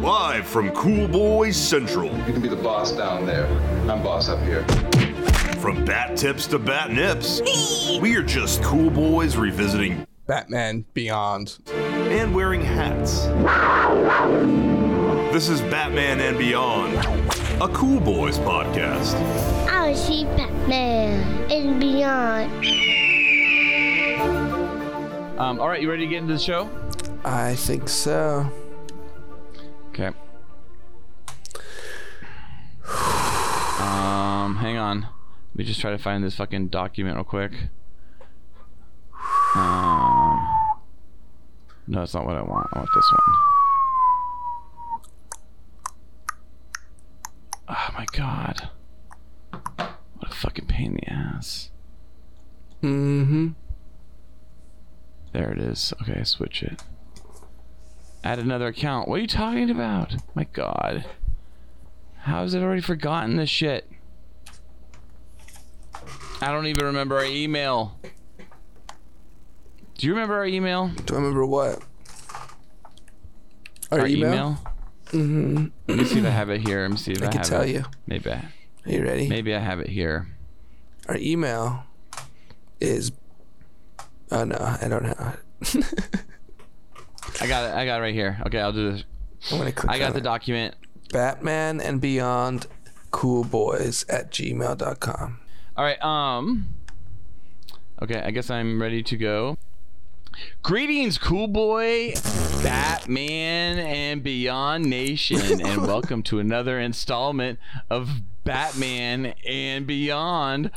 Live from Cool Boys Central. You can be the boss down there. I'm boss up here. From bat tips to bat nips, we are just cool boys revisiting Batman Beyond. and wearing hats. This is Batman and Beyond, a Cool Boys podcast. I see Batman and beyond. Um, all right, you ready to get into the show? I think so. Okay. Um, hang on. Let me just try to find this fucking document real quick. Um, no, that's not what I want. I want this one. Oh my god. What a fucking pain in the ass. Mm-hmm. There it is. Okay, switch it. Add another account. What are you talking about? My god. How has it already forgotten this shit? I don't even remember our email. Do you remember our email? Do I remember what? Our, our email? Mm-hmm. Let me see if I have it here. Let me see if I, I can have tell it. you. Maybe I, Are you ready? maybe I have it here. Our email is. Oh no, I don't know. I got it. I got it right here. Okay, I'll do this. I'm gonna click. I got the it. document. Batman and Beyond Cool Boys at gmail.com. All right. Um. Okay, I guess I'm ready to go. Greetings, cool boy, Batman, and Beyond Nation, and welcome to another installment of Batman and Beyond,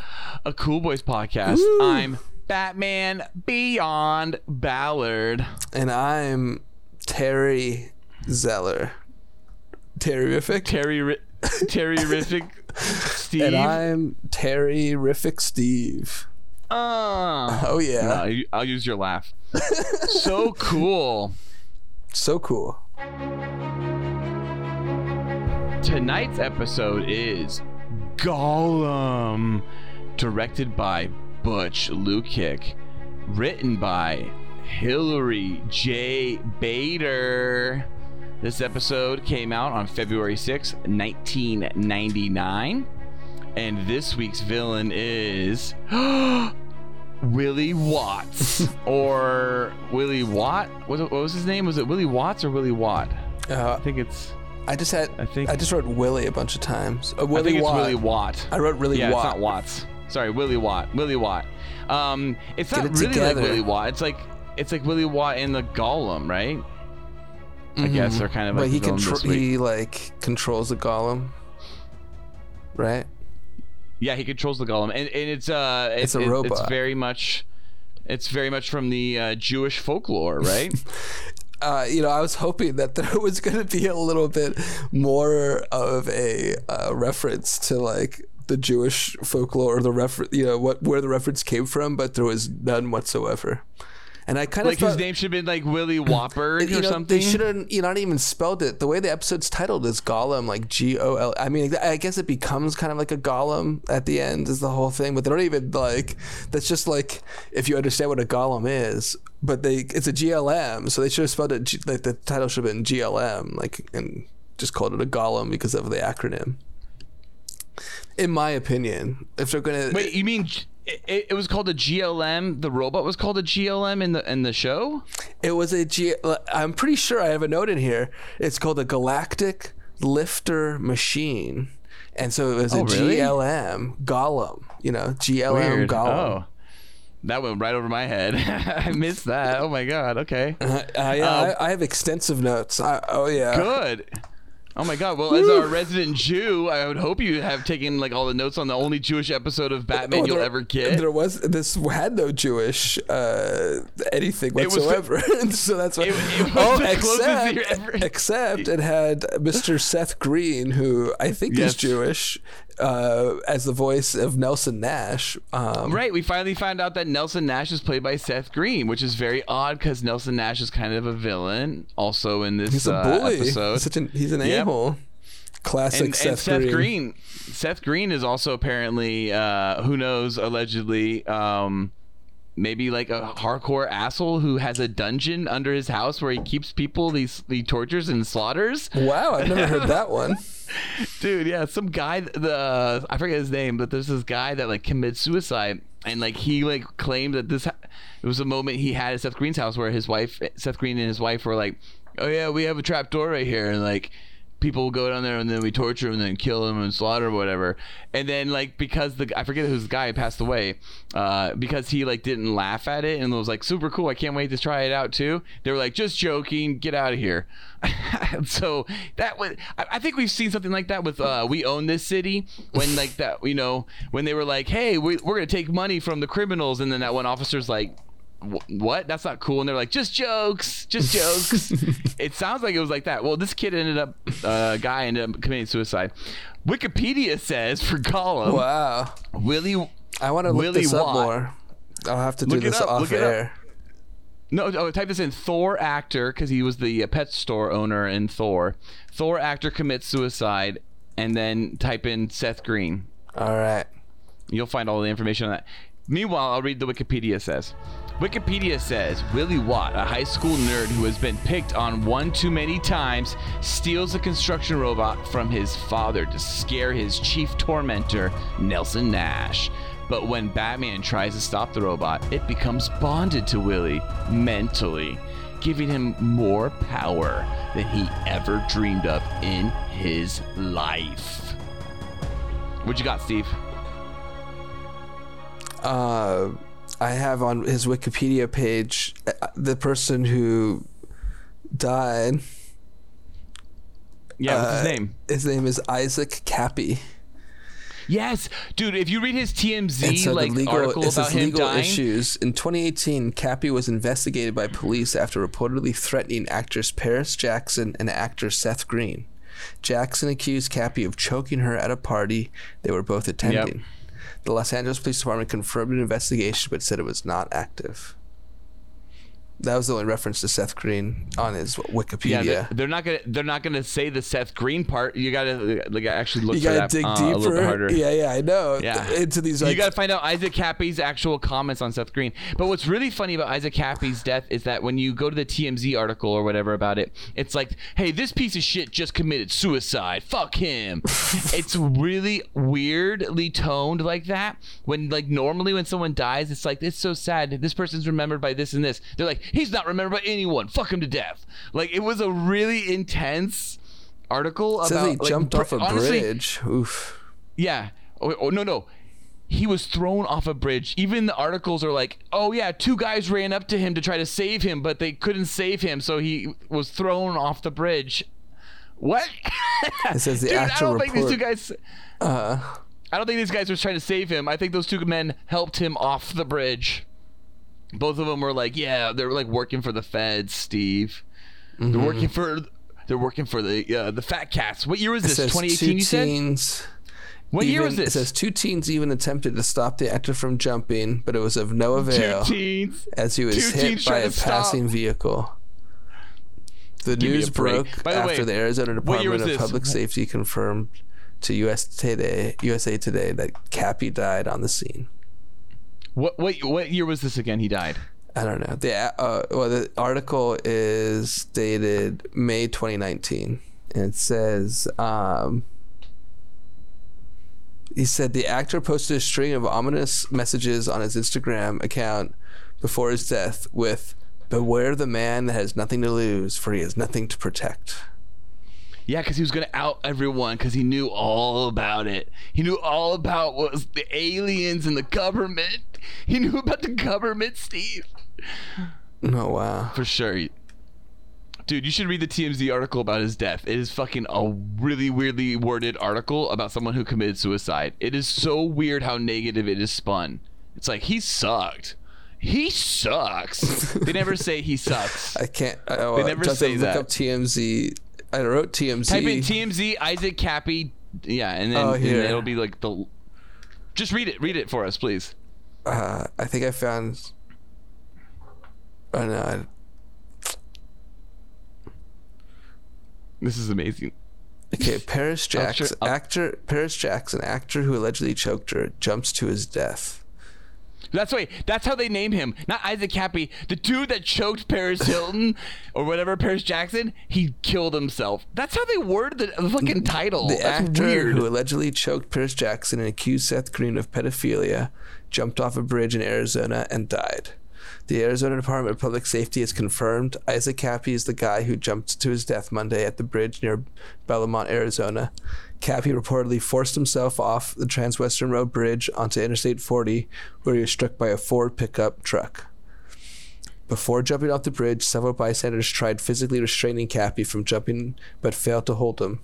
a Cool Boys podcast. I'm Batman Beyond Ballard. And I'm Terry Zeller. Terrific. Terry, Ri- Terrific, Steve. And I'm Terry Rific Steve. Uh, Oh yeah. no, I'll use your laugh. so cool. So cool. Tonight's episode is Golem, directed by Butch Lukic, written by Hillary J. Bader. This episode came out on February 6, 1999. And this week's villain is Willie Watts. or Willie Watt? What, what was his name? Was it Willie Watts or Willie Watt? Uh, I think it's. I just had. I think- I just wrote Willie a bunch of times. Uh, I Willie think it's Watt. Willie Watt. I wrote Willie yeah, Watt. it's not Watts. Sorry, Willie Watt. Willie Watt. Um, it's Get not it really together. like Willie Watt. It's like it's like Willie Watt in the Golem, right? I guess they're kind of but like he contro- he like controls the golem, right? Yeah, he controls the Golem, and, and it's uh, It's a it- It's very much, it's very much from the uh, Jewish folklore, right? Uh, you know, I was hoping that there was going to be a little bit more of a uh, reference to like the Jewish folklore or the reference, you know, what where the reference came from, but there was none whatsoever. And I kind like of thought, his name should have been like Willie Whopper you or know, something. They should have, you know, not even spelled it. The way the episode's titled is Golem, like G O L. I mean, I guess it becomes kind of like a Golem at the end, is the whole thing. But they don't even like. That's just like if you understand what a Golem is. But they, it's a GLM, so they should have spelled it. Like the title should have been GLM, like and just called it a Golem because of the acronym. In my opinion, if they're gonna Wait, you mean it, it was called a GLM? The robot was called a GLM in the in the show? It was a G. I'm pretty sure I have a note in here. It's called a Galactic Lifter Machine, and so it was a Oh, really? GLM Golem. You know, GLM Weird. Golem. Oh, that went right over my head. I missed that. Oh my god. Okay. Uh, yeah, I, I have extensive notes. I, oh yeah. Good. Oh my god. Well, as our resident Jew, I would hope you have taken like all the notes on the only Jewish episode of Batman Well, you'll ever get. There was this had no Jewish uh, anything was the- whatsoever, so that's why. It- it oh, except except it had Mr. Seth Green, who I think Yes. is Jewish, uh, as the voice of Nelson Nash. Um, Right, we finally found out that Nelson Nash is played by Seth Green, which is very odd because Nelson Nash is kind of a villain, also in this He's a uh, bully. episode. He's, such an, he's an Yep. a-hole. Classic and, Seth, and Seth Green. Green. Seth Green is also apparently, uh, who knows, allegedly, um, maybe like a hardcore asshole who has a dungeon under his house where he keeps people these he tortures and slaughters. Wow, I've never heard that one. Dude, yeah, some guy the I forget his name, but there's this guy that like commits suicide and like he like claimed that this it was a moment he had at Seth Green's house where his wife Seth Green and his wife were like, "Oh yeah, we have a trap door right here." And like people go down there and then we torture them and then kill them and slaughter whatever. And then like because the I forget who's guy passed away, uh, because he like didn't laugh at it and was like super cool. I can't wait to try it out too. They were like just joking, get out of here. so that was I, I think we've seen something like that with uh, we own this city when like that you know when they were like hey we, we're gonna take money from the criminals and then that one officer's like "Wh- what that's not cool and they're like just jokes just jokes it sounds like it was like that well this kid ended up uh guy ended up committing suicide wikipedia says for golem Wow. willie I want to look Willie this up Watt. more. I'll have to do Look this up, off look air. no oh, type this in thor actor because he was the uh, pet store owner in thor thor actor commits suicide and then type in seth green All right. You'll find all the information on that. Meanwhile, I'll read the Wikipedia says. Wikipedia says Willie Watt, a high school nerd who has been picked on one too many times, steals a construction robot from his father to scare his chief tormentor, Nelson Nash. But when Batman tries to stop the robot, it becomes bonded to Willie mentally, giving him more power than he ever dreamed of in his life. What you got, Steve? Uh, I have on his Wikipedia page uh, the person who died. Yeah, what's his Uh, name? His name is Isaac Cappy. Yes, dude. If you read his TMZ so like legal, article about him legal dying, issues. In 2018, Cappy was investigated by police after reportedly threatening actress Paris Jackson and actor Seth Green. Jackson accused Cappy of choking her at a party they were both attending. The Los Angeles Police Department confirmed an investigation but said it was not active. That was the only reference to Seth Green on his Wikipedia. yeah, they're, they're not gonna they're not gonna say the Seth Green part. You gotta like actually look you gotta that dig uh, a little bit deeper. harder. Yeah, yeah, I know. Yeah. Into these you got to find out Isaac Cappy's actual comments on Seth Green. But what's really funny about Isaac Cappy's death is that when you go to the TMZ article or whatever about it, it's like, hey, this piece of shit just committed suicide. Fuck him. it's really weirdly toned like that. When like normally when someone dies, it's like it's so sad. This person's remembered by this and this. They're like, he's not remembered by anyone. Fuck him to death. Like it was a really intense article says about he like, jumped off a honestly, bridge. Oof. yeah. Oh, oh, no, no. He was thrown off a bridge. Even the articles are like, oh, yeah, two guys ran up to him to try to save him, but they couldn't save him, so he was thrown off the bridge. What? It says the Dude, I don't think these two report- guys. Uh-huh. I don't think these guys were trying to save him. I think those two men helped him off the bridge. Both of them were like, yeah, they're like working for the feds, Steve. Mm-hmm. They're working for. They're working for the uh, the Fat Cats. What year was this? 2018. two You said. teens. What year was this? It says two teens even attempted to stop the actor from jumping, but it was of no avail Two teens. as he was two hit by a to stop. passing vehicle. The Give news broke the after way, the Arizona Department of this? Public Safety confirmed to US Today, USA Today that Cappy died on the scene. What what what year was this again? He died. I don't know. The uh, well, the article is dated May 2019, and it says um, he said the actor posted a string of ominous messages on his Instagram account before his death with "Beware the man that has nothing to lose, for he has nothing to protect." Yeah, because he was gonna out everyone because he knew all about it. He knew all about what was the aliens and the government. He knew about the government, Steve. Oh wow! For sure. Dude, you should read the TMZ article about his death. It is fucking a really weirdly worded article about someone who committed suicide. It is so weird how negative it is spun. It's like he sucked. He sucks. they never say he sucks. I can't. I, oh, They uh, never just say look that. up TMZ. I wrote TMZ. Type in TMZ Isaac Cappy. Yeah, and then Oh, and here. it'll be like the. Just read it. Read it for us, please. uh, I think I found. Oh no! I, This is amazing. Okay, Paris Jackson, actor Paris Jackson, actor who allegedly choked her, jumps to his death. That's why. That's how they name him. Not Isaac Cappy. The dude that choked Paris Hilton or whatever Paris Jackson. He killed himself. That's how they word the, the fucking title. The That's actor weird. who allegedly choked Paris Jackson and accused Seth Green of pedophilia jumped off a bridge in Arizona and died. The Arizona Department of Public Safety has confirmed Isaac Cappy is the guy who jumped to his death Monday at the bridge near Bellemont, Arizona. Cappy reportedly forced himself off the Transwestern Road Bridge onto Interstate 40, where he was struck by a Ford pickup truck. Before jumping off the bridge, several bystanders tried physically restraining Cappy from jumping, but failed to hold him.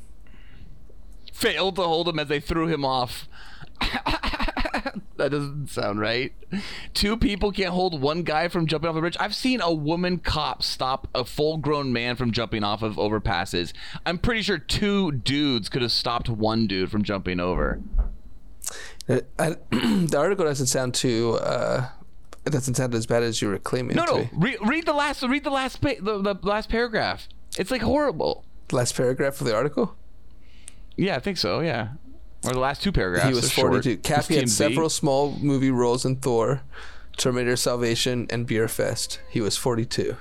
failed to hold him as they threw him off. That doesn't sound right. Two people can't hold one guy from jumping off a bridge. I've seen a woman cop stop a full grown man from jumping off of overpasses. I'm pretty sure two dudes could have stopped one dude from jumping over. Uh, I, the article doesn't sound too. Uh, it doesn't sound as bad as you were claiming. No, no. Re- read the last. Read the last. Pa- the, the last paragraph. It's like horrible. Last paragraph of the article. Yeah, I think so. Yeah, or the last two paragraphs. he was They're 42. It's Cappy had several small movie roles in Thor, Terminator Salvation, and Beer Fest. He was 42.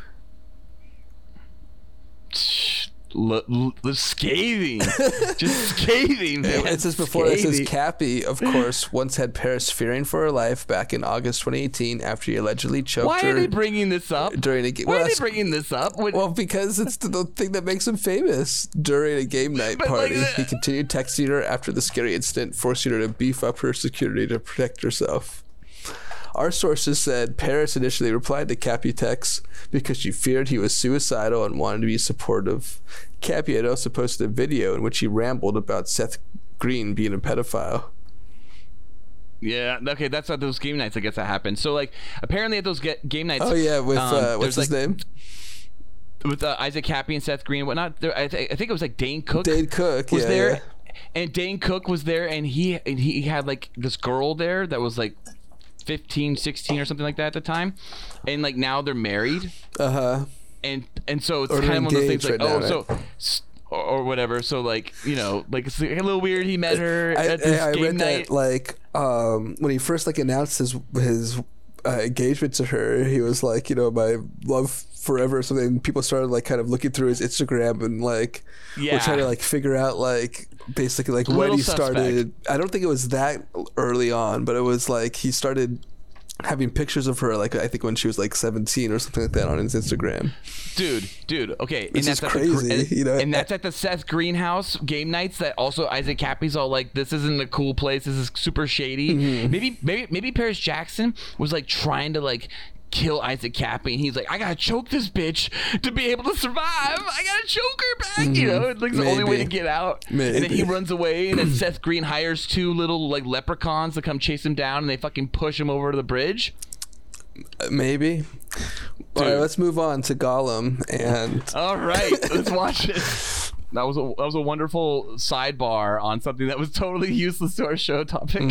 L- l- scathing, just scathing. Man. It says before it says Scathing. Cappy, of course, once had Paris fearing for her life back in August 2018 after he allegedly choked Why her are they bringing this up? during a game. Why Well, are they bringing this up? When- Well, because it's the, thing that makes him famous. During a game night But, like, party, the- he continued texting her after the scary incident, forcing her to beef up her security to protect herself. Our sources said Paris initially replied to Cappy's texts because she feared he was suicidal and wanted to be supportive. Cappy had also posted a video in which he rambled about Seth Green being a pedophile. yeah, okay, that's at those game nights. I guess that happened. So like, apparently at those ga- game nights. Oh yeah, with um, uh, what's his like, name? With uh, Isaac Cappy and Seth Green and whatnot. There, I, th- I think it was like Dane Cook. Dane Cook was yeah, there, yeah. and Dane Cook was there, and he and he had like this girl there that was like 15, 16 or something like that at the time, and like now they're married. Uh huh. and and so it's Or kind of one of those things like right oh now, so s- or, or whatever so like you know like it's a little weird he met her I, at this I, I game read night that like um, when he first like announced his his uh, engagement to her, he was like, you know, my love forever or something. People started like kind of looking through his Instagram and like were Yeah. trying to like figure out like basically like when he suspect. started. I don't think it was that early on, but it was like he started having pictures of her like I think when she was like 17 or something like that on his Instagram. dude dude okay This and is that's at the crazy, and, you know? and that's at the Seth Greenhouse game nights that also Isaac Cappy's all like this isn't a cool place this is super shady Mm-hmm. maybe maybe maybe Paris Jackson was like trying to like kill Isaac Cappy and he's like I gotta choke this bitch to be able to survive I gotta choke her back you know it's like the only way to Mm-hmm. Maybe. get out and then he runs away and then Seth Green hires two little like leprechauns to come chase him down and they fucking push him over to the bridge Uh, Maybe. All right, let's move on to Golem and All right, let's watch it. That was a that was a wonderful sidebar on something that was totally useless to our show topic.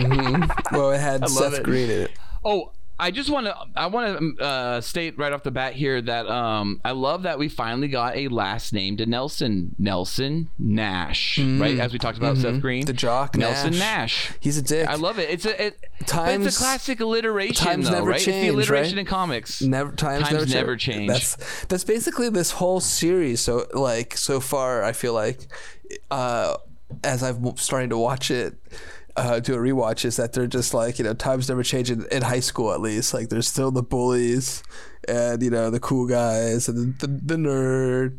well, it had Seth it. Green in it. oh, I just want to I want to uh, state right off the bat here that um, I love that we finally got a last name to Nelson Nelson Nash, right? As we talked about Seth Green, Mm-hmm. The jock, Nelson Nash. Nash. He's a dick. I love it. It's a it, Times- it's a classic alliteration, times though, never right? change, it's the alliteration right? in comics. Never times, Times never, never cha- change. That's that's basically this whole series. So like so far, I feel like uh, as I've starting to watch it. Uh, do a rewatch is that they're just like you know times never change in, in high school at least. Like there's still the bullies and you know the cool guys and the, the, the nerd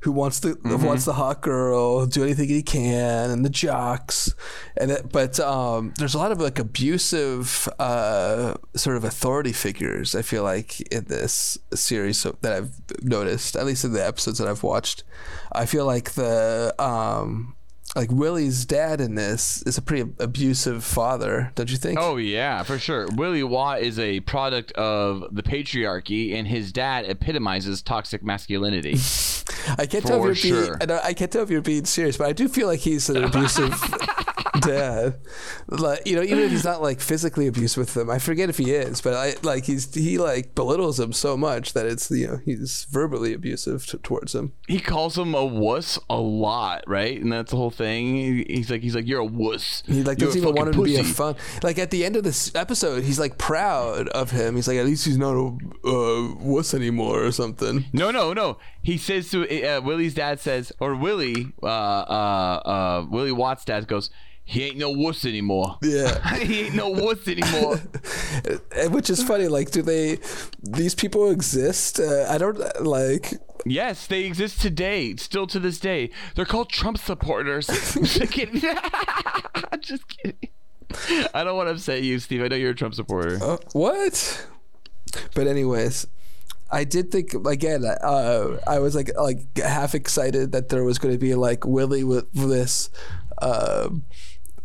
who wants the Mm-hmm. wants the hot girl do anything he can and the jocks. And it, but um, there's a lot of like abusive uh, sort of authority figures I feel like in this series so, that I've noticed at least in the episodes that I've watched. I feel like the um, like Willie's dad in this is a pretty abusive father don't you think Oh yeah, for sure. Willie Watt is a product of the patriarchy, and his dad epitomizes toxic masculinity. I can't tell if you're being. I, I can't tell if you're being serious but I do feel like he's an abusive yeah, like you know, even if he's not like physically abusive with them, I forget if he is, but I like he's he like belittles them so much that it's you know he's verbally abusive t- towards them. He calls him a wuss a lot, right? And that's the whole thing. He, he's like, he's like, you're a wuss. He like You're doesn't even want him fucking to be a fun. Like at the end of this episode, he's like proud of him. He's like, at least he's not a uh, wuss anymore or something. No, no, no. He says to uh, Willie's dad says, or Willie, uh, uh, uh, Willie Watt's dad goes, he ain't no wuss anymore. Yeah. he ain't no wuss anymore. Which is funny. Like, do they? These people exist? Uh, I don't like. yes, they exist today, still to this day. They're called Trump supporters. Just kidding. Just kidding. I don't want to upset you, Steve. I know you're a Trump supporter. Uh, what? But anyways, I did think again. Uh, I was like like half excited that there was going to be like Willie with this. Um,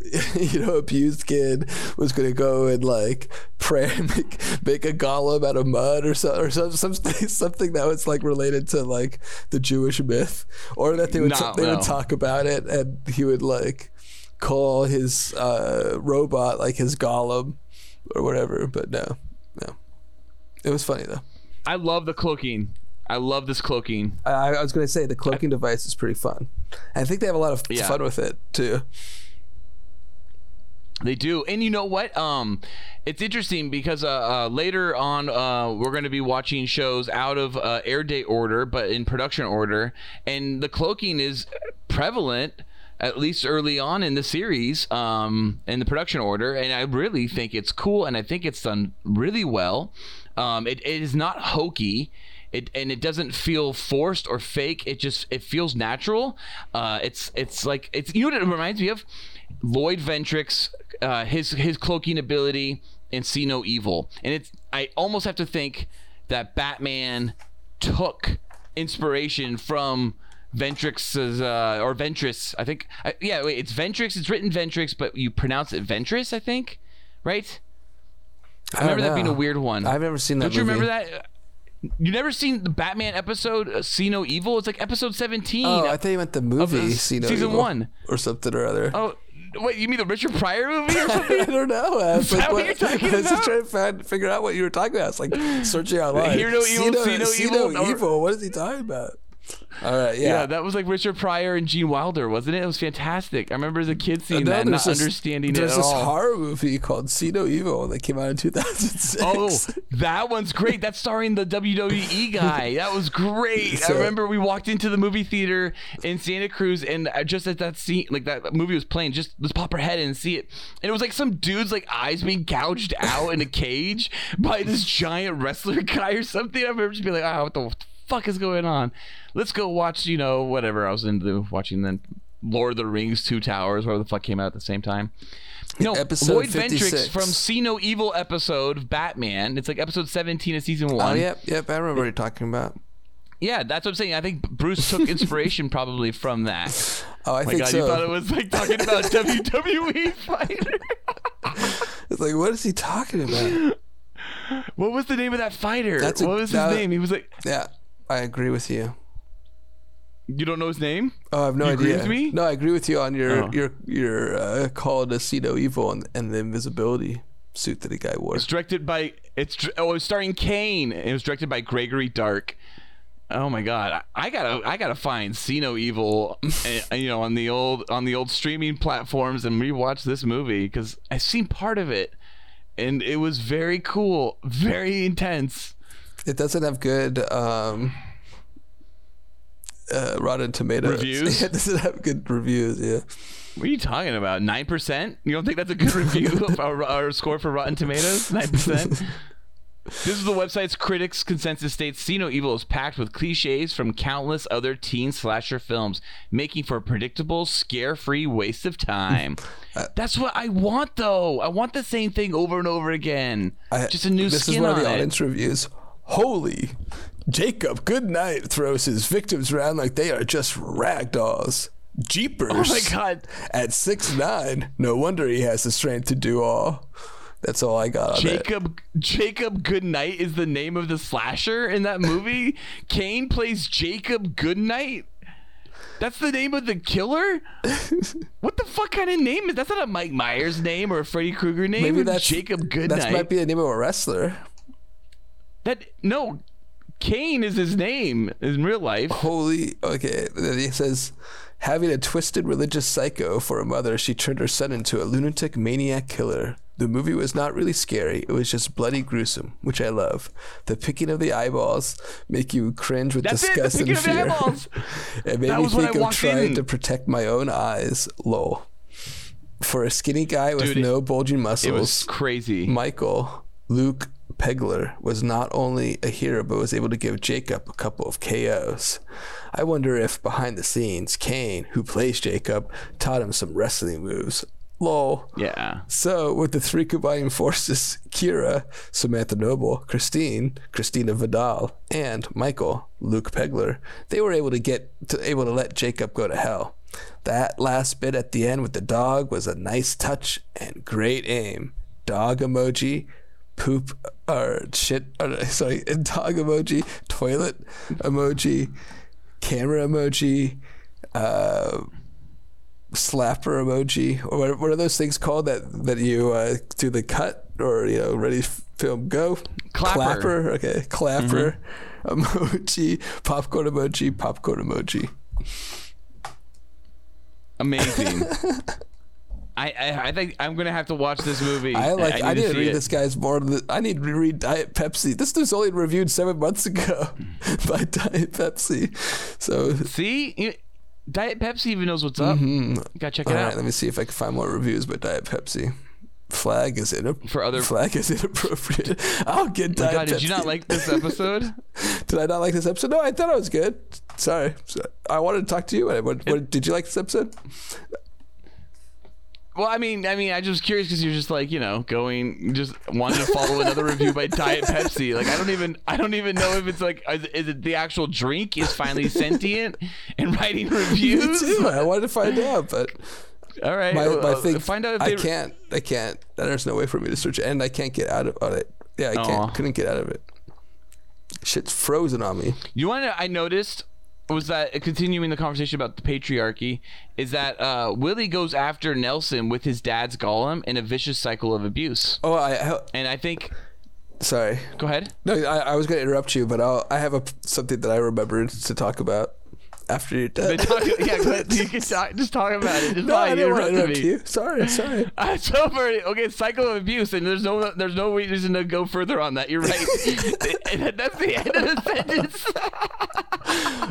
you know, abused kid was gonna go and like pray and make, make a golem out of mud or so or some, something something that was like related to like the Jewish myth, or that they would No, they no. would talk about it and he would like call his uh, robot like his golem or whatever. But no, no, it was funny though. I love the cloaking. I love this cloaking. I, I was gonna say the cloaking device is pretty fun. I think they have a lot of Yeah. fun with it too. They do, and you know what? Um, it's interesting because uh, uh, later on, uh, we're going to be watching shows out of uh, air date order, but in production order, and the cloaking is prevalent. At least early on in the series, um, in the production order, and I really think it's cool, and I think it's done really well. Um, it, it is not hokey, it and it doesn't feel forced or fake. It just it feels natural. Uh, it's it's like it's you know what it reminds me of Lloyd Ventrix, uh, his his cloaking ability and See No Evil, and it's I almost have to think that Batman took inspiration from Ventrix's uh, or Ventress. I think I, yeah, wait, it's Ventrix. It's written Ventrix, but you pronounce it Ventress. I think, right? I, don't remember that being a weird one. I've never seen that Don't you movie. remember that? You never seen the Batman episode uh, "See No Evil"? It's like episode seventeen. Oh, I thought you meant the movie the See No season Evil one. or something or other. Oh, wait, you mean the Richard Pryor movie or something? I don't know. Uh, Is that what you're talking I was just trying to find, figure out what you were talking about. It's like searching online. Hear no See evil, see no see evil, no or- evil. What is he talking about? All right, yeah. yeah. that was like Richard Pryor and Gene Wilder, wasn't it? It was fantastic. I remember as a kid seeing that, not there's this- understanding it There's this all. horror movie called See No Evil that came out in 2006. Oh, that one's great. That's starring the WWE guy. That was great. I remember we walked into the movie theater in Santa Cruz, and uh, just at that scene, like that movie was playing, just let's pop our head in and see it. And it was like some dude's like eyes being gouged out in a cage by this giant wrestler guy or something. I remember just being like, oh, what the fuck is going on? Let's go watch, you know, whatever I was into watching then. Lord of the Rings, Two Towers, whatever the fuck came out at the same time. No, Episode Lloyd 56. Ventrix from See No Evil episode of Batman. It's like episode 17 of season one. Oh, yep, yep. I remember what you're talking about. Yeah, that's what I'm saying. I think Bruce took inspiration probably from that. Oh, I my think god, so. you thought it was like talking about WWE fighter. It's like, what is he talking about? what was the name of that fighter? That's a- what was his that- name? He was like, Yeah, I agree with you. you don't know his name? Oh, I have no You agree idea. with me? No, I agree with you on your Oh. your your uh, call to see no evil and, and the invisibility suit that the guy wore. It's directed by it's oh, it was starring Kane. It was directed by Gregory Dark. Oh my god, I, I gotta I gotta find See No Evil, uh, you know, on the old on the old streaming platforms and rewatch this movie because I've seen part of it, and it was very cool, very intense. It doesn't have good um, uh, Rotten Tomatoes Reviews? it doesn't have good reviews. Yeah. What are you talking about? Nine percent? You don't think that's a good review of our, our score for Rotten Tomatoes? Nine percent. This is the website's critics' consensus states See No Evil is packed with cliches from countless other teen slasher films, making for a predictable, scare-free waste of time. That's what I want, though. I want the same thing over and over again. I- Just a new this skin is one on of the it. audience reviews. Holy, Jacob Goodnight throws his victims around like they are just rag dolls. Jeepers! Oh my god. At six nine, no wonder he has the strength to do all. That's all I got. Jacob Jacob Goodnight is the name of the slasher in that movie. Kane plays Jacob Goodnight. That's the name of the killer? what the fuck kind of name is that's not a Mike Myers name or a Freddy Krueger name? Maybe that's Jacob Goodnight. That might be the name of a wrestler. That no Kane is his name in real life. Holy. Okay. Then he says, having a twisted religious psycho for a mother, she turned her son into a lunatic maniac killer. The movie was not really scary. It was just bloody gruesome, which I love. The picking of the eyeballs make you cringe with That's it, the disgust picking and of the fear. eyeballs. it made That me think of trying in. to protect my own eyes. Lol. For a skinny guy with Dude, it- no bulging It muscles, was crazy. Michael Luke Pegler was not only a hero but was able to give Jacob a couple of KOs. I wonder if behind the scenes, Kane, who plays Jacob, taught him some wrestling moves. Lol. yeah. So, with the three combining forces, Kira, Samantha Noble, Christine, Christina Vidal, and Michael, Luke Pegler, they were able to get to able to let Jacob go to hell. That last bit at the end with the dog was a nice touch and great aim. Dog emoji, poop or shit, or, sorry, dog emoji, toilet emoji, camera emoji, uh, slapper emoji or what, what are those things called that that you uh, do the cut or you know ready film go Clapper. okay clapper emoji popcorn emoji popcorn emoji Amazing. I, I I think I'm gonna have to watch this movie. I like I, need need to read it. this guy's more than I need to read Diet Pepsi this was only reviewed seven months ago by Diet Pepsi so See, You- Diet Pepsi even knows what's up. Gotta check it Mm-hmm. all out. right let me see if I can find more reviews by Diet Pepsi flag is inap- For other- flag is inappropriate I'll get Diet God, did you not like this episode? Did I not like this episode? No, I thought it was good. Sorry. I wanted to talk to you. What, what, did you like this episode? Well, I mean, I mean, I just was curious because you're just like, you know, going, just wanting to follow another review by Diet Pepsi. Like, I don't even, I don't even know if it's like, is, is it the actual drink is finally sentient and writing Me reviews? too. I wanted to find out, but All right, my, my thing. find out if I can't. I can't. There's no way for me to search it, and I can't get out of it. Yeah, I can't. Couldn't get out of it. Shit's frozen on me. You want to? I noticed was that uh, continuing the conversation about the patriarchy is that uh, Willie goes after Nelson with his dad's golem in a vicious cycle of abuse. Oh, I. I And I think, sorry. go ahead. No, I, I was going to interrupt you, but I'll, I have a something that I remembered to talk about after you're done. But talk, yeah, ahead. you can talk, just talk about it. Just no, I. Didn't want to interrupt me. you. Sorry, sorry. I'm so very okay. Cycle of abuse, and there's no there's no reason to go further on that. You're right. And That's the end of the sentence,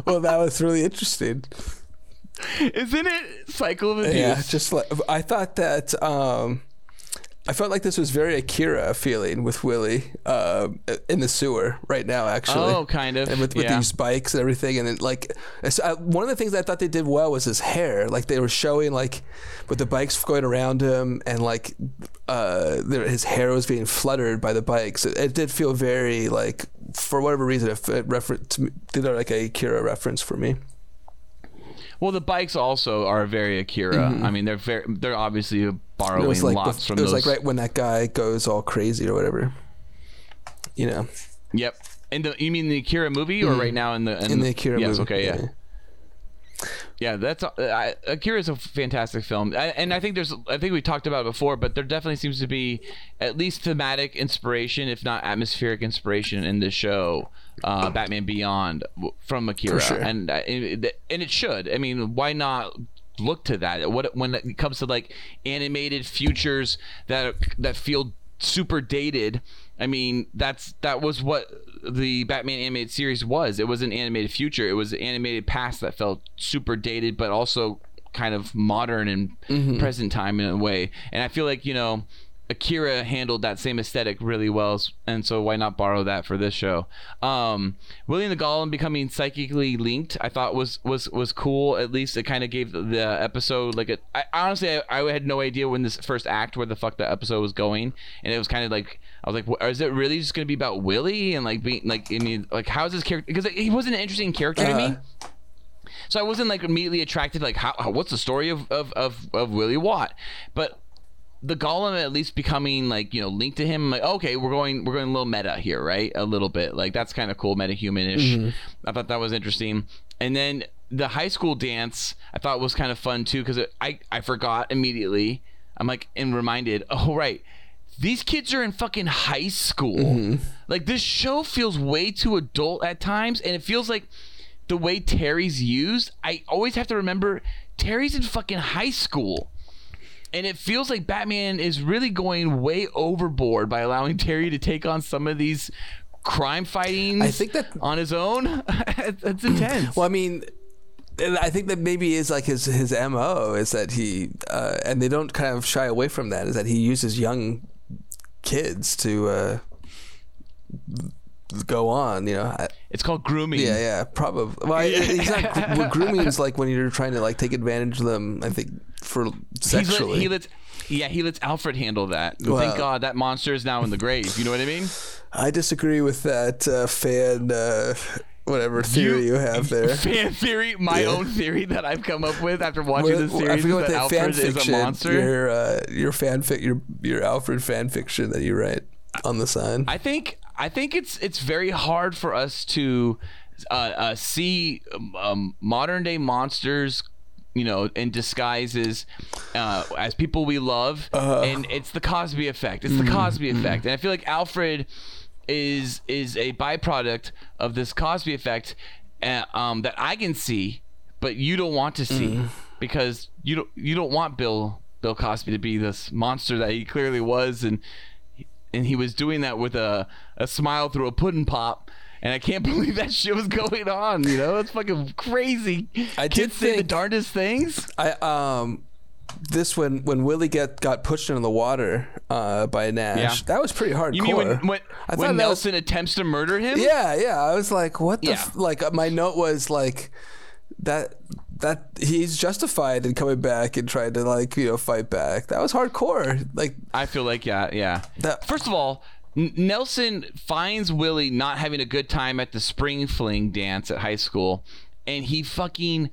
well, that was really interesting. isn't it? Cycle of abuse. Yeah, just like I thought that. Um, I felt like this was very Akira feeling with Willie um, in the sewer right now, actually. Oh, kind of, And with, with yeah. these bikes and everything, and then like it's, uh, one of the things I thought they did well was his hair. Like they were showing like with the bikes going around him, and like uh, there, his hair was being fluttered by the bikes. It, it did feel very like for whatever reason, it, it reference did like a Akira reference for me. Well, the bikes also are very Akira. I mean, they're very they're obviously Mm-hmm. It was like lots bef- from it was those. like right when that guy goes all crazy or whatever. You know, Yep. In the you mean the Akira movie or right now in the Mm-hmm. in the Akira yes, movie. okay, yeah. Yeah, that's uh, I, Akira is a fantastic film, I, and I think there's I think we talked about it before, but there definitely seems to be at least thematic inspiration, if not atmospheric inspiration, in the show, uh, Batman Beyond from Akira, sure. and uh, and it should. I mean, why not? Look to that. What when it comes to like animated futures that that feel super dated. I mean, that's that was what the Batman animated series was. It was an animated future. It was an animated past that felt super dated, but also kind of modern and mm-hmm. present time in a way. And I feel like you know, Akira handled that same aesthetic really well, and so why not borrow that for this show? Um, William the Golem becoming psychically linked, I thought was was was cool. At least it kind of gave the, the episode like a. I, honestly, I, I had no idea when this first act where the fuck the episode was going, and it was kind of like I was like, "Wh- is it really just gonna be about Willie and like being like I mean like how's his character? Because he wasn't an interesting character to me. Uh-huh. So I wasn't like immediately attracted like how, how what's the story of, of of of Willie Watt, but the golem at least becoming like you know linked to him like okay we're going we're going a little meta here right a little bit like that's kind of cool meta humanish mm-hmm. i thought that was interesting and then the high school dance I thought was kind of fun too because I I forgot immediately. I'm like and reminded. Oh right, these kids are in fucking high school. Mm-hmm. Like this show feels way too adult at times, and it feels like the way Terry's used. I always have to remember Terry's in fucking high school. And it feels like Batman is really going way overboard by allowing Terry to take on some of these crime fighting I think that- on his own. That's intense. Well, I mean, and I think that maybe is like his his mo is that he uh, and they don't kind of shy away from that is that he uses young kids to uh, go on. You know, I, It's called grooming. yeah, yeah, probably. Well, I- he's not. Well, grooming is like when you're trying to like take advantage of them. I think for sexually. let, he lets yeah, he lets Alfred handle that. Well- Thank God that monster is now in the grave. You know what I mean? I disagree with that uh, fan. Uh, whatever theory you, have there. Fan theory, my Yeah. own theory that I've come up with after watching Well, the I series forget what that that fan Alfred is a monster. Your uh, your fanfic, your your Alfred fan fiction that you write on the sign. I think I think it's it's very hard for us to uh, uh, see um, um, modern day monsters, you know, in disguises uh, as people we love, Uh-huh. and it's the Cosby effect. It's the Mm-hmm. Cosby effect, and I feel like Alfred is is a byproduct of this Cosby effect uh, um, that I can see, but you don't want to see Mm. because you don't you don't want Bill Bill Cosby to be this monster that he clearly was, and and he was doing that with a, a smile through a pudding pop. And I can't believe that shit was going on. You know, it's fucking crazy. I did Kids say the darndest things. I um this when when Willie get got pushed into the water uh, by Nash. Yeah. That was pretty hardcore. You mean when when, I when that was- Nelson attempts to murder him? yeah, yeah. I was like, what the Yeah. f-? like uh, my note was like that that he's justified in coming back and trying to like you know fight back. That was hardcore. Like I feel like yeah, yeah. That- First of all, N- Nelson finds Willie not having a good time at the spring fling dance at high school, and he fucking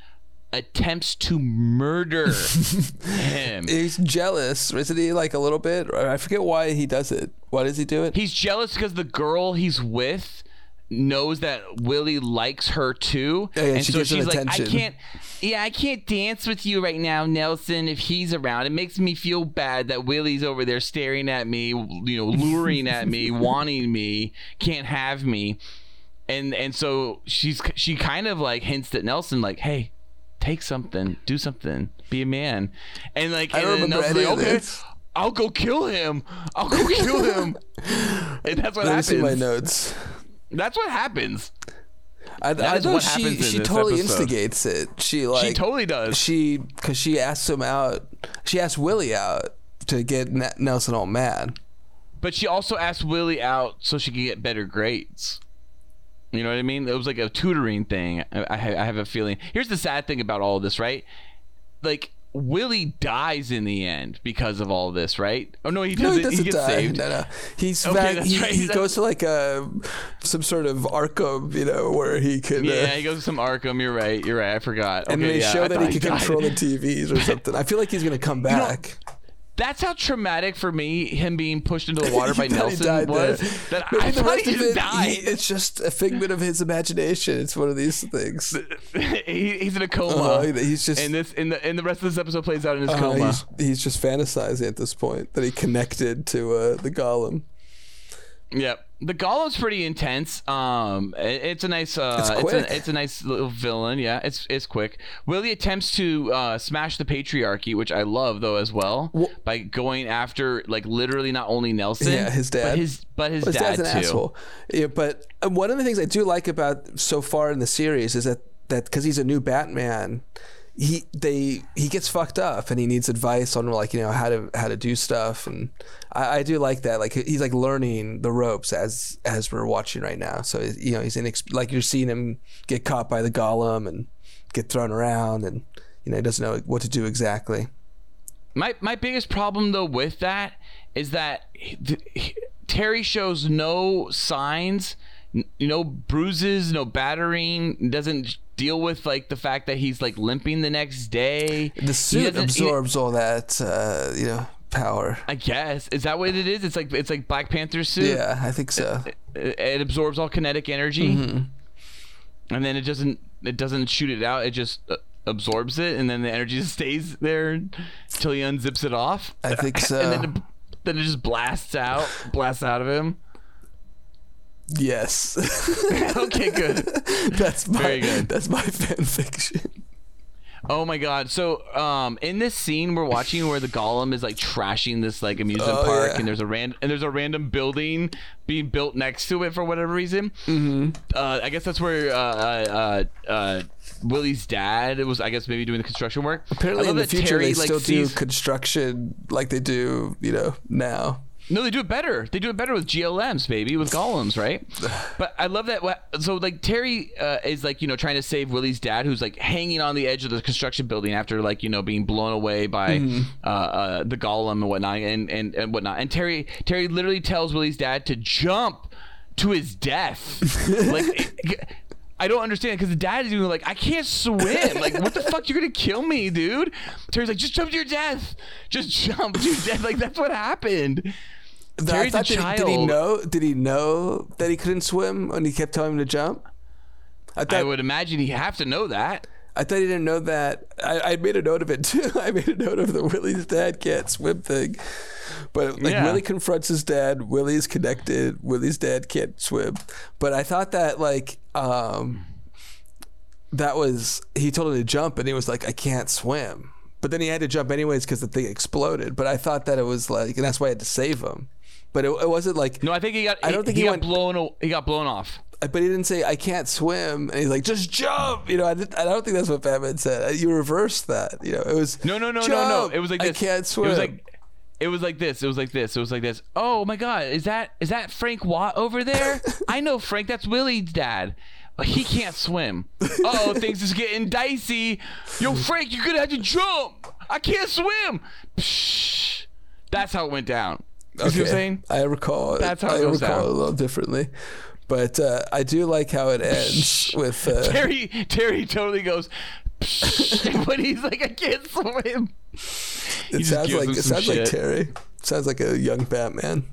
attempts to murder him. he's jealous, isn't he? Like a little bit. I forget why he does it. Why does he do it? He's jealous because the girl he's with knows that Willie likes her too, Yeah, yeah, and she so she's like, attention. "I can't, yeah, I can't dance with you right now, Nelson. If he's around, it makes me feel bad that Willie's over there staring at me, you know, luring at me, wanting me, can't have me." And and so she's she kind of like hints at Nelson like, "Hey." Take something, do something, be a man, and like, I and don't then remember Nelson's like, okay, this. I'll go kill him. I'll go kill him. and that's what Let me see my notes. That's what happens. I, That I thought she she totally episode. instigates it. She like she totally does. she because she asked him out. She asked Willie out to get Ne- Nelson all mad. but she also asked Willie out so she could get better grades. You know what I mean? It was like a tutoring thing. I, I, I have a feeling. Here's the sad thing about all of this, right? Like Willie dies in the end because of all this, right? Oh no, he doesn't. he doesn't gets die. saved. No, no. He's Okay, back. that's He, right. he goes to like a some sort of Arkham, you know, where he can. Yeah, uh, he goes to some Arkham. You're right. You're right. I forgot. and okay, they yeah, show I that thought he can control the TVs or something. I feel like he's gonna come know, back. That's how traumatic for me him being pushed into the water by You thought he Nelson was. there. That Maybe I the thought rest he of it, died. he- it's just a figment of his imagination. It's one of these things. he, he's in a coma. Uh, he's just and this in the in the rest of this episode plays out in his uh, coma. he's, he's just fantasizing at this point that he connected to uh, the golem. Yep. The Golem's pretty intense. Um, it- it's a nice. Uh, It's it's, a, it's a nice little villain. Yeah, it's it's quick. Willie attempts to uh, smash the patriarchy, which I love though as well, Wha- by going after like literally not only Nelson, Yeah, his dad. but his but his, Well, his dad dad's an too. asshole. Yeah, but uh, one of the things I do like about so far in the series is that that because he's a new Batman, he they he gets fucked up and he needs advice on like you know how to how to do stuff and I, I do like that like he's like learning the ropes as as we're watching right now. So you know he's in like you're seeing him get caught by the golem and get thrown around and you know he doesn't know what to do exactly. My my biggest problem though with that is that he- he- Terry shows no signs, n- no bruises, no battering, doesn't deal with like the fact that he's like limping the next day. The suit doesn't- he- absorbs all that uh, you know power. I guess is that what it is? It's like it's like Black Panther's suit. Yeah, I think so. It, it absorbs all kinetic energy, Mm-hmm. and then it doesn't it doesn't shoot it out. It just uh, absorbs it, and then the energy just stays there until he unzips it off. I think so. and then it, then it just blasts out, blasts out of him. Yes. okay, good. that's my Very good. that's my fan fiction. Oh my god! So, um, in this scene we're watching where the golem is like trashing this like amusement Oh, park, yeah. and there's a ran and there's a random building being built next to it for whatever reason. Mm-hmm. Uh, I guess that's where uh, uh, uh, uh, Willie's dad was. I guess maybe doing the construction work. Apparently, in the future, Terry, they like, still sees- do construction like they do, you know, now. No, they do it better. They do it better with GLMs, baby, with golems, right? But I love that. So like Terry uh, is like you know trying to save Willie's dad, who's like hanging on the edge of the construction building after like you know being blown away by uh, uh, the golem and whatnot and, and and whatnot. And Terry Terry literally tells Willie's dad to jump to his death. like. I don't understand because the dad is doing like I can't swim. Like what the fuck? You're gonna kill me, dude. Terry's like just jump to your death. Just jump to your death. Like that's what happened. I Terry's a thought, did, he- did he know? Did he know that he couldn't swim and he kept telling him to jump? I thought I would imagine he'd have to know that. I thought he didn't know that. I, I made a note of it too. I made a note of the Willie's dad can't swim thing. But like Yeah. Willie confronts his dad. Willie's connected. Willie's dad can't swim. But I thought that like um that was he told him to jump and he was like I can't swim. But then he had to jump anyways because the thing exploded. But I thought that it was like and that's why I had to save him. But it, it wasn't like No, I think he got. I don't think he, he got went- blown. He got blown off. but he didn't say I can't swim, and he's like just jump. You know, I, did, I don't think that's what Batman said. Uh, you reversed that. You know, it was No, no, no, no, "Jump! no. It was like I can't swim. It was like. It was like this. It was like this. It was like this. Oh my God! Is that is that Frank Watt over there? I know Frank. That's Willie's dad. He can't swim. Oh, things is getting dicey. Yo, Frank, you're gonna have to jump. I can't swim. Psh. That's how it went down. You see what I'm saying? I recall. it- That's how it I goes recall down. it a little differently, but uh, I do like how it ends with. Uh, Terry Terry totally goes "Psh," when he's like, I can't swim. it just sounds like it some sounds like shit. Terry. Sounds like a young Batman.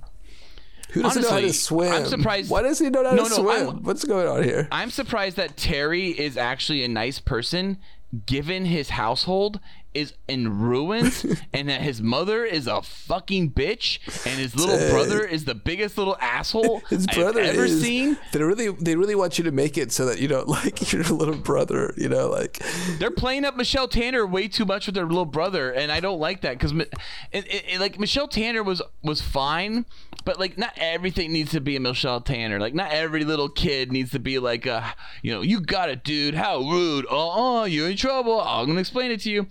Who doesn't know how to swim? I'm surprised- Why doesn't he know how No, to no, swim? I'm- What's going on here? I'm surprised that Terry is actually a nice person, given his household is in ruins and that his mother is a fucking bitch and his little brother is the biggest little asshole His I've ever is. seen. They really, they really want you to make it so that you don't like your little brother. You know, like They're playing up Michelle Tanner way too much with their little brother, and I don't like that because, it, it, it- like, Michelle Tanner was was fine, but like, not everything needs to be a Michelle Tanner. Like, not every little kid needs to be like, uh, you know, you got it, dude. How rude! Uh, uh you're in trouble. I'm gonna explain it to you.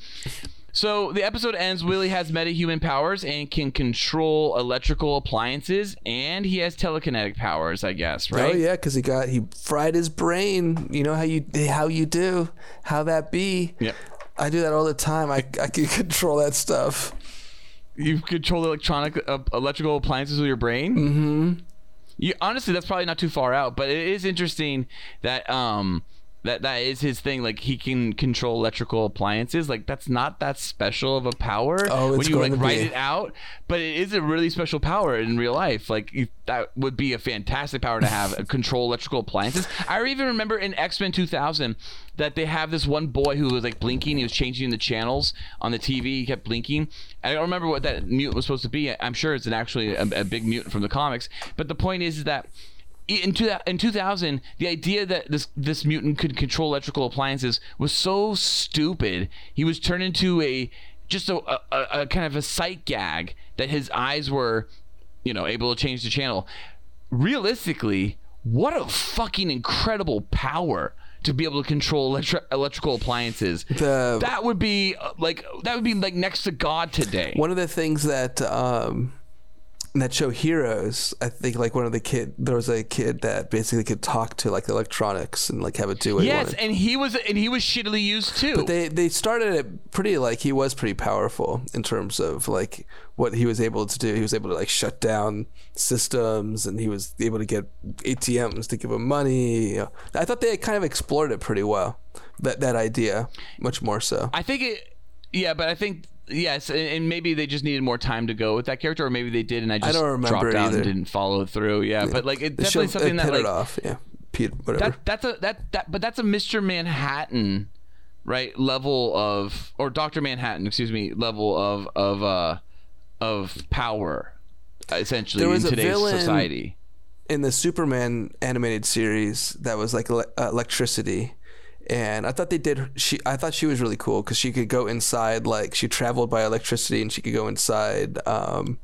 So the episode ends. Willie has metahuman powers and can control electrical appliances, and he has telekinetic powers. I guess, right? Oh yeah, because he got he fried his brain. You know how you how you do how that be. Yep. I do that all the time. I I can control that stuff. You control electronic uh, electrical appliances with your brain. Mm-hmm. You honestly, that's probably not too far out, but it is interesting that um that that is his thing. Like he can control electrical appliances. Like that's not that special of a power Oh, when you like write be. it out. But it is a really special power in real life. Like you, that would be a fantastic power to have. uh, control electrical appliances. I even remember in X Men 2000 that they have this one boy who was like blinking. He was changing the channels on the TV. He kept blinking. I don't remember what that mutant was supposed to be. I'm sure it's an actually a, a big mutant from the comics. But the point is, is that in, two, in 2000, the idea that this this mutant could control electrical appliances was so stupid. He was turned into a just a, a, a kind of a sight gag that his eyes were, you know, able to change the channel. Realistically, what a fucking incredible power to be able to control electri- electrical appliances. The- that would be uh, like that would be like next to God today. One of the things that um in that show Heroes, I think like one of the kid there was a kid that basically could talk to like electronics and like have it do what he yes, wanted. and he was and he was shittily used too. But they they started it pretty like he was pretty powerful in terms of like what he was able to do. He was able to like shut down systems and he was able to get ATMs to give him money. I thought they kind of explored it pretty well. That that idea, much more so. I think it. Yeah, but I think yes, and, and maybe they just needed more time to go with that character, or maybe they did, and I just I don't remember dropped out either. and didn't follow through. Yeah, but like it's definitely something that like it off. Yeah. Pete, whatever. That that's a that that but that's a Mr. Manhattan, right? Level of or Doctor Manhattan, excuse me, level of of uh of power, essentially in today's society. in the Superman animated series that was like ele- uh, electricity. And I thought they did. She, I thought she was really cool because she could go inside. Like she traveled by electricity, and she could go inside, um,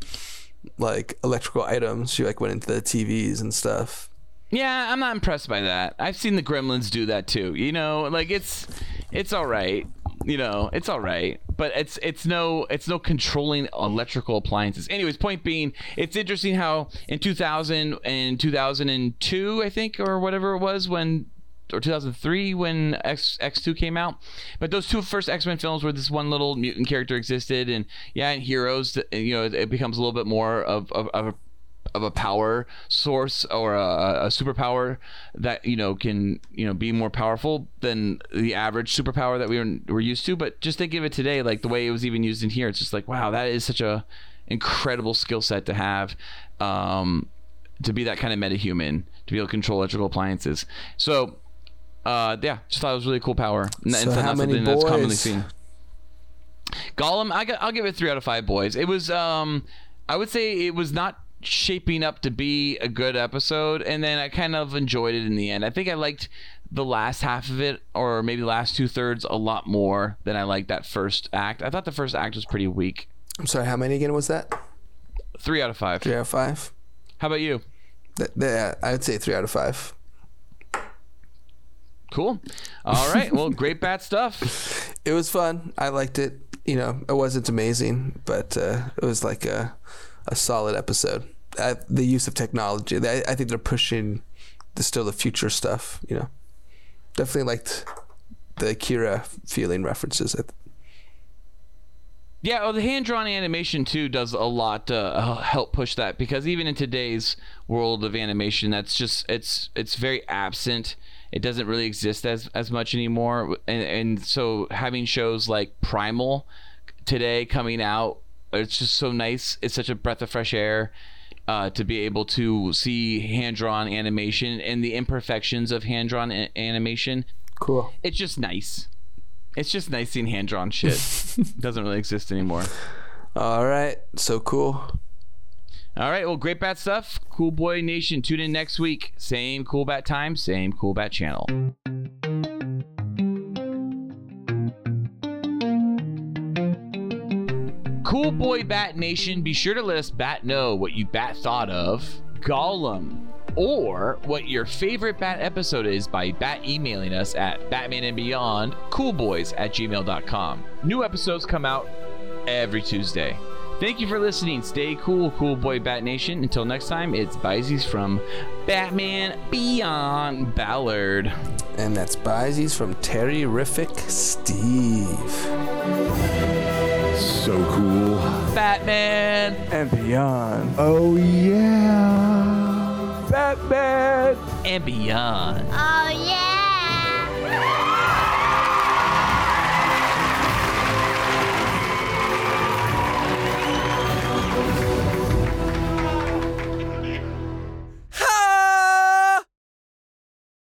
like electrical items. She like went into the TVs and stuff. Yeah, I'm not impressed by that. I've seen the Gremlins do that too. You know, like it's it's all right. You know, it's all right, but it's it's no it's no controlling electrical appliances. Anyways, point being, it's interesting how in 2000 and 2002, I think, or whatever it was when or 2003 when X X2 came out. But those two first X-Men films where this one little mutant character existed, and yeah, in Heroes, you know, it becomes a little bit more of of, of a of a power source or a, a superpower that you know can you know be more powerful than the average superpower that we were, were used to but just think of it today like the way it was even used in here it's just like wow that is such a incredible skill set to have um, to be that kind of metahuman to be able to control electrical appliances so uh, yeah just thought it was really cool power So how not many something that's commonly boys? seen Golem, I, I'll give it three out of five boys. It was, um, I would say it was not shaping up to be a good episode, and then I kind of enjoyed it in the end. I think I liked the last half of it, or maybe the last two thirds, a lot more than I liked that first act. I thought the first act was pretty weak. I'm sorry, how many again was that? Three out of five. Three out of five. How about you? Th- Yeah, I would say three out of five. Cool. All right. Well, great bat stuff. It was fun. I liked it. You know, it wasn't amazing, but uh, it was like a a solid episode. Uh, the use of technology. I, I think they're pushing the still the future stuff. You know, definitely liked the Akira feeling references. Yeah, well, the hand drawn animation too does a lot to uh, help push that because even in today's world of animation, that's just it's it's very absent. It doesn't really exist as as much anymore, and and so having shows like Primal today coming out, it's just so nice. It's such a breath of fresh air. Uh, to be able to see hand drawn animation and the imperfections of hand drawn a- animation, Cool. it's just nice. It's just nice seeing hand drawn shit. Doesn't really exist anymore. All right. So cool. All right, well, great bat stuff. Cool Boy Nation, tune in next week. Same Cool Bat time, same Cool Bat channel. Cool Boy Bat Nation, be sure to let us bat know what you bat thought of Golem or what your favorite bat episode is by bat emailing us at batman and beyond coolboys at gmail.com. New episodes come out every Tuesday. Thank you for listening. Stay cool, cool boy Bat Nation. Until next time, it's Bizees from Batman Beyond Ballard. And that's Bizees from Terry Riffic Steve. So cool. Batman! And beyond. Oh, yeah. Batman! And beyond. Oh, yeah.